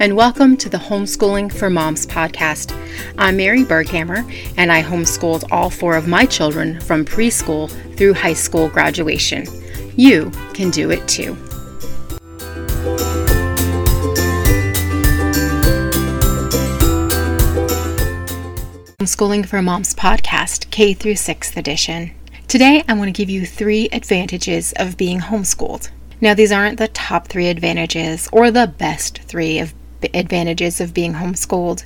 and welcome to the Homeschooling for Moms podcast. I'm Mary Berghammer, and I homeschooled all four of my children from preschool through high school graduation. You can do it too. Homeschooling for Moms podcast, K through 6th edition. Today, I want to give you three advantages of being homeschooled. Now, these aren't the top three advantages or the best three of advantages of being homeschooled,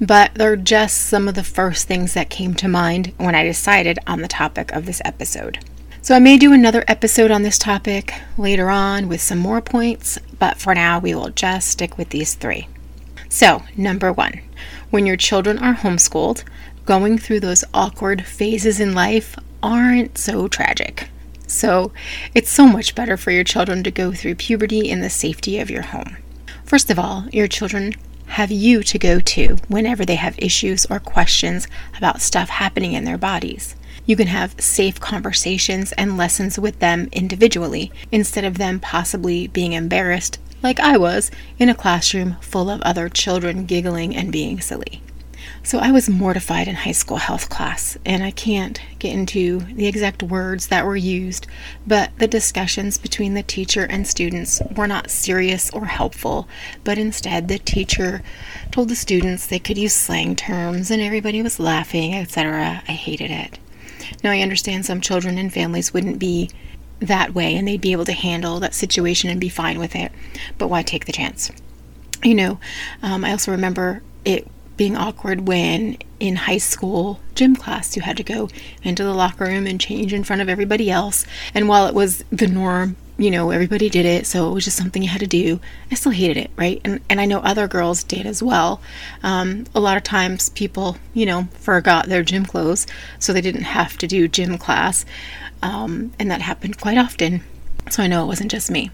but they're just some of the first things that came to mind when I decided on the topic of this episode. So, I may do another episode on this topic later on with some more points, but for now, we will just stick with these three. So, number one, when your children are homeschooled, going through those awkward phases in life aren't so tragic. So it's so much better for your children to go through puberty in the safety of your home. First of all, your children have you to go to whenever they have issues or questions about stuff happening in their bodies. You can have safe conversations and lessons with them individually instead of them possibly being embarrassed, like I was, in a classroom full of other children giggling and being silly. So I was mortified in high school health class, and I can't get into the exact words that were used, but the discussions between the teacher and students were not serious or helpful, but instead the teacher told the students they could use slang terms and everybody was laughing, etc. I hated it. Now I understand some children and families wouldn't be that way and they'd be able to handle that situation and be fine with it, but why take the chance? You know, um, I also remember it being awkward when in high school gym class you had to go into the locker room and change in front of everybody else. And while it was the norm, you know, everybody did it, so it was just something you had to do. I still hated it, right? And and I know other girls did as well. Um, a lot of times people, you know, forgot their gym clothes, so they didn't have to do gym class, um, and that happened quite often. So I know it wasn't just me.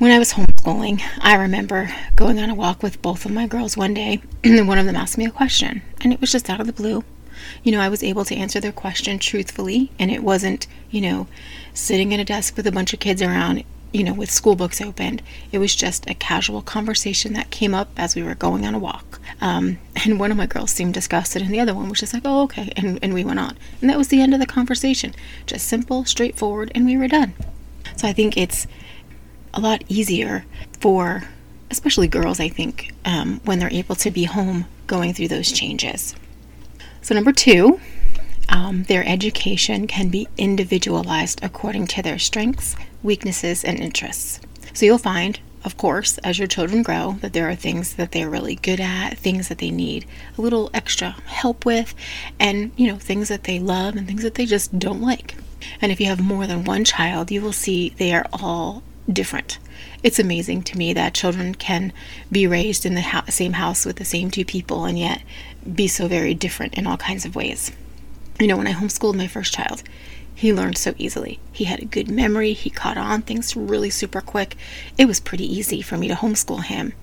When I was homeschooling, I remember going on a walk with both of my girls one day, and one of them asked me a question, and it was just out of the blue. You know, I was able to answer their question truthfully, and it wasn't, you know, sitting at a desk with a bunch of kids around, you know, with school books opened. It was just a casual conversation that came up as we were going on a walk. Um, and one of my girls seemed disgusted, and the other one was just like, oh, okay. And, and we went on. And that was the end of the conversation. Just simple, straightforward, and we were done. So I think it's a lot easier for especially girls, I think, um, when they're able to be home going through those changes. So, number two, um, their education can be individualized according to their strengths, weaknesses, and interests. So, you'll find, of course, as your children grow, that there are things that they're really good at, things that they need a little extra help with, and, you know, things that they love and things that they just don't like. And if you have more than one child, you will see they are all different. It's amazing to me that children can be raised in the same house with the same two people and yet be so very different in all kinds of ways. You know, when I homeschooled my first child, he learned so easily. He had a good memory, he caught on things really super quick. It was pretty easy for me to homeschool him.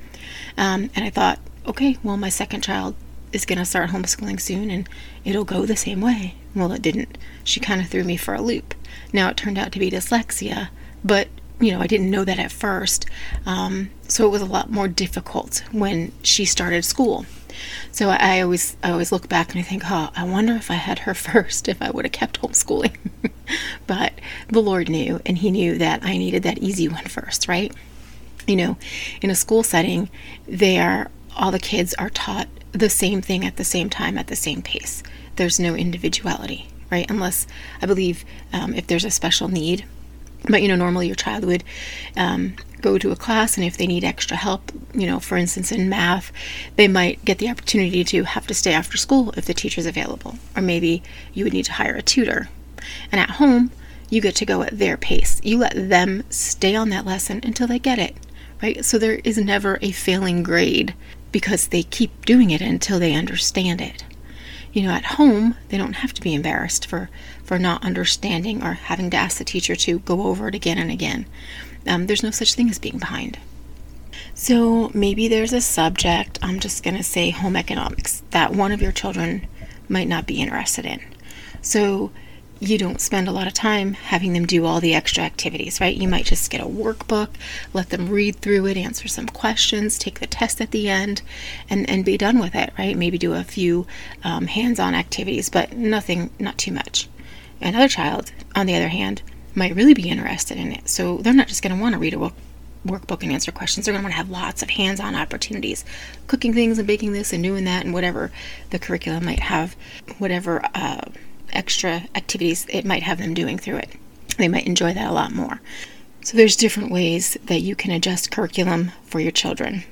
Um, and I thought, okay, well, my second child is going to start homeschooling soon and it'll go the same way. Well, it didn't. She kind of threw me for a loop. Now, it turned out to be dyslexia, but you know, I didn't know that at first. Um, so it was a lot more difficult when she started school. So I, I always I always look back and I think, oh, I wonder if I had her first, if I would have kept homeschooling. but the Lord knew, and He knew that I needed that easy one first, right? You know, in a school setting, there all the kids are taught the same thing at the same time at the same pace. There's no individuality, right? Unless I believe um, if there's a special need but you know, normally your child would um, go to a class, and if they need extra help, you know, for instance, in math, they might get the opportunity to have to stay after school if the teacher's available, or maybe you would need to hire a tutor. And at home, you get to go at their pace. You let them stay on that lesson until they get it, right? So there is never a failing grade because they keep doing it until they understand it you know, at home, they don't have to be embarrassed for, for not understanding or having to ask the teacher to go over it again and again. Um, there's no such thing as being behind. So maybe there's a subject, I'm just going to say home economics, that one of your children might not be interested in. So you don't spend a lot of time having them do all the extra activities, right? You might just get a workbook, let them read through it, answer some questions, take the test at the end, and, and be done with it, right? Maybe do a few um, hands on activities, but nothing, not too much. Another child, on the other hand, might really be interested in it. So they're not just going to want to read a work, workbook and answer questions. They're going to want to have lots of hands on opportunities, cooking things and baking this and doing that, and whatever the curriculum might have, whatever. Uh, extra activities it might have them doing through it. They might enjoy that a lot more. So there's different ways that you can adjust curriculum for your children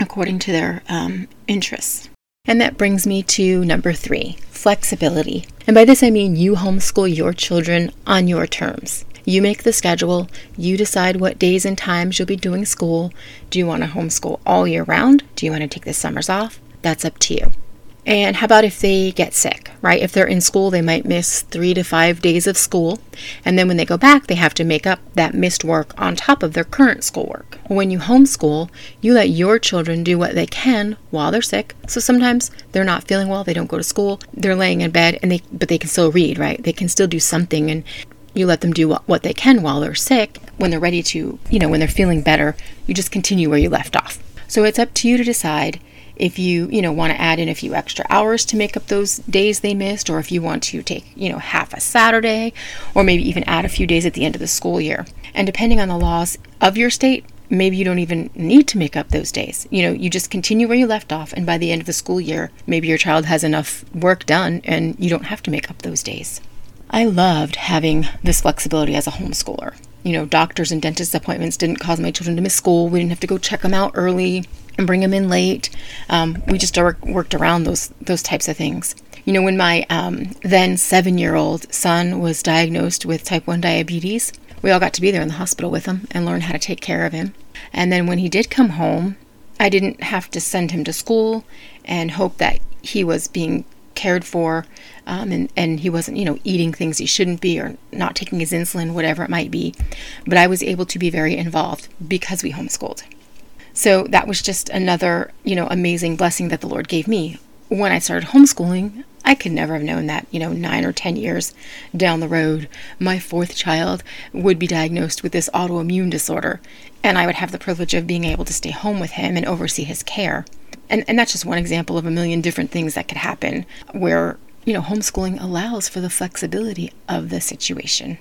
according to their um, interests. And that brings me to number three flexibility. And by this I mean you homeschool your children on your terms. You make the schedule, you decide what days and times you'll be doing school. Do you want to homeschool all year round? Do you want to take the summers off? That's up to you. And how about if they get sick, right? If they're in school, they might miss three to five days of school. And then when they go back, they have to make up that missed work on top of their current schoolwork. When you homeschool, you let your children do what they can while they're sick. So sometimes they're not feeling well, they don't go to school, they're laying in bed, and they but they can still read, right? They can still do something and you let them do what, they can while they're sick. When they're ready to, you know, when they're feeling better, you just continue where you left off. So it's up to you to decide if you you know want to add in a few extra hours to make up those days they missed or if you want to take you know half a saturday or maybe even add a few days at the end of the school year. And depending on the laws of your state maybe you don't even need to make up those days. You know you just continue where you left off and by the end of the school year maybe your child has enough work done and you don't have to make up those days. I loved having this flexibility as a homeschooler. You know doctors and dentist appointments didn't cause my children to miss school. We didn't have to go check them out early and bring them in late. Um, we just worked around those those types of things. You know, when my um, then seven year old son was diagnosed with type 1 diabetes, we all got to be there in the hospital with him and learn how to take care of him. And then when he did come home, I didn't have to send him to school and hope that he was being cared for um, and, and he wasn't, you know, eating things he shouldn't be or not taking his insulin, whatever it might be. But I was able to be very involved because we homeschooled. So that was just another, you know, amazing blessing that the Lord gave me. When I started homeschooling, I could never have known that, you know, nine or 10 years down the road, my fourth child would be diagnosed with this autoimmune disorder, and I would have the privilege of being able to stay home with him and oversee his care. And, and that's just one example of a million different things that could happen where, you know, homeschooling allows for the flexibility of the situation.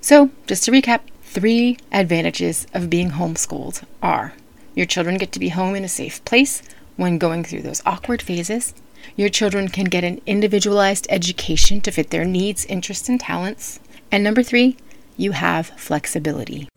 So, just to recap, three advantages of being homeschooled are your children get to be home in a safe place when going through those awkward phases. Your children can get an individualized education to fit their needs, interests, and talents. And number three, you have flexibility.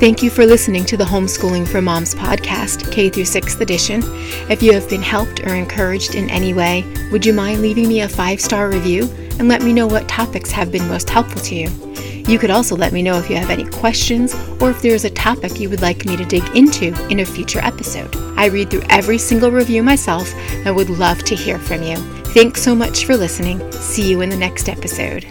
Thank you for listening to the Homeschooling for Moms podcast, K through 6th edition. If you have been helped or encouraged in any way, would you mind leaving me a five star review and let me know what topics have been most helpful to you? You could also let me know if you have any questions or if there is a topic you would like me to dig into in a future episode. I read through every single review myself and would love to hear from you. Thanks so much for listening. See you in the next episode.